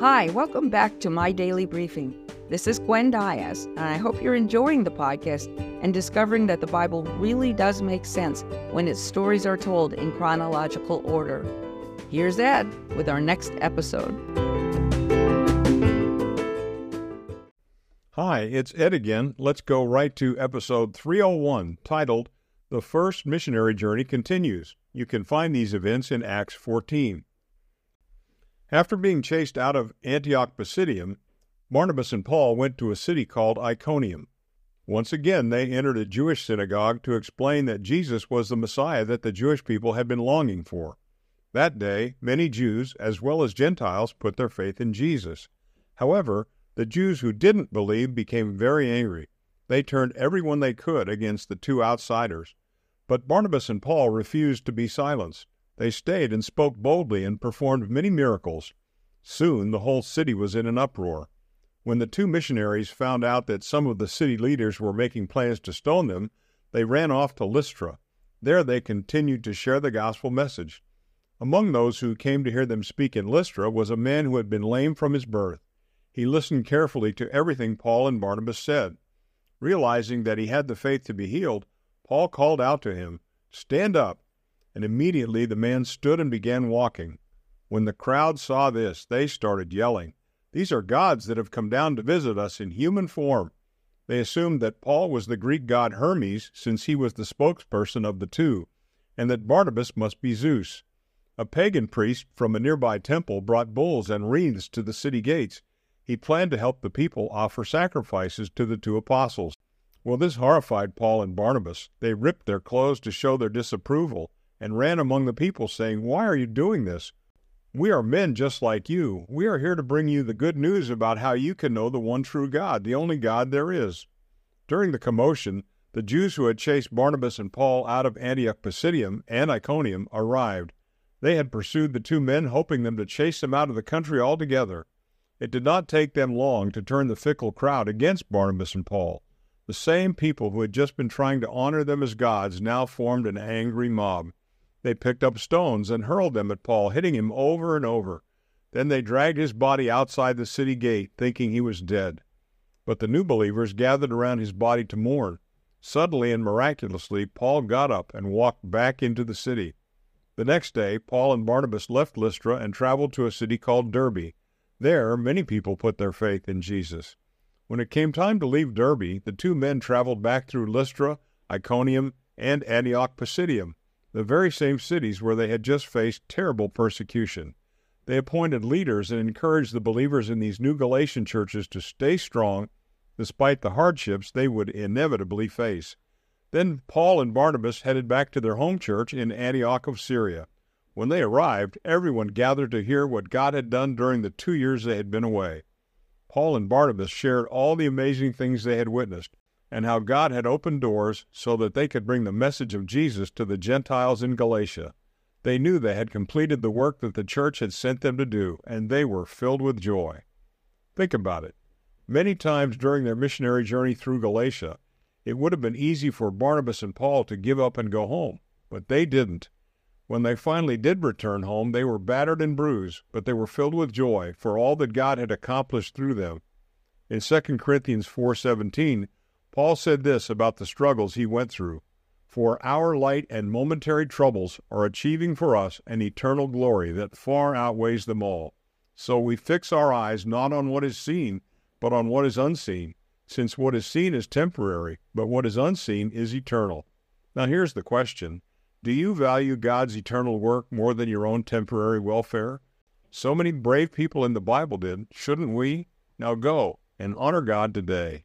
Hi, welcome back to My Daily Briefing. This is Gwen Diaz, and I hope you're enjoying the podcast and discovering that the Bible really does make sense when its stories are told in chronological order. Here's Ed with our next episode. Hi, it's Ed again. Let's go right to episode 301, titled The First Missionary Journey Continues. You can find these events in Acts 14. After being chased out of Antioch Pisidium, Barnabas and Paul went to a city called Iconium. Once again, they entered a Jewish synagogue to explain that Jesus was the Messiah that the Jewish people had been longing for. That day, many Jews, as well as Gentiles, put their faith in Jesus. However, the Jews who didn't believe became very angry. They turned everyone they could against the two outsiders. But Barnabas and Paul refused to be silenced. They stayed and spoke boldly and performed many miracles. Soon the whole city was in an uproar. When the two missionaries found out that some of the city leaders were making plans to stone them, they ran off to Lystra. There they continued to share the gospel message. Among those who came to hear them speak in Lystra was a man who had been lame from his birth. He listened carefully to everything Paul and Barnabas said. Realizing that he had the faith to be healed, Paul called out to him, Stand up and immediately the man stood and began walking. When the crowd saw this, they started yelling, These are gods that have come down to visit us in human form. They assumed that Paul was the Greek god Hermes, since he was the spokesperson of the two, and that Barnabas must be Zeus. A pagan priest from a nearby temple brought bulls and wreaths to the city gates. He planned to help the people offer sacrifices to the two apostles. Well, this horrified Paul and Barnabas. They ripped their clothes to show their disapproval and ran among the people, saying, Why are you doing this? We are men just like you. We are here to bring you the good news about how you can know the one true God, the only God there is. During the commotion, the Jews who had chased Barnabas and Paul out of Antioch Pisidium and Iconium arrived. They had pursued the two men, hoping them to chase them out of the country altogether. It did not take them long to turn the fickle crowd against Barnabas and Paul. The same people who had just been trying to honor them as gods now formed an angry mob. They picked up stones and hurled them at Paul, hitting him over and over. Then they dragged his body outside the city gate, thinking he was dead. But the new believers gathered around his body to mourn. Suddenly and miraculously, Paul got up and walked back into the city. The next day, Paul and Barnabas left Lystra and traveled to a city called Derbe. There, many people put their faith in Jesus. When it came time to leave Derbe, the two men traveled back through Lystra, Iconium, and Antioch Pisidium the very same cities where they had just faced terrible persecution. They appointed leaders and encouraged the believers in these new Galatian churches to stay strong despite the hardships they would inevitably face. Then Paul and Barnabas headed back to their home church in Antioch of Syria. When they arrived, everyone gathered to hear what God had done during the two years they had been away. Paul and Barnabas shared all the amazing things they had witnessed, and how God had opened doors so that they could bring the message of Jesus to the Gentiles in Galatia. They knew they had completed the work that the church had sent them to do, and they were filled with joy. Think about it. Many times during their missionary journey through Galatia, it would have been easy for Barnabas and Paul to give up and go home, but they didn't. When they finally did return home, they were battered and bruised, but they were filled with joy for all that God had accomplished through them. In 2 Corinthians 4:17, Paul said this about the struggles he went through For our light and momentary troubles are achieving for us an eternal glory that far outweighs them all. So we fix our eyes not on what is seen, but on what is unseen, since what is seen is temporary, but what is unseen is eternal. Now here's the question Do you value God's eternal work more than your own temporary welfare? So many brave people in the Bible did, shouldn't we? Now go and honor God today.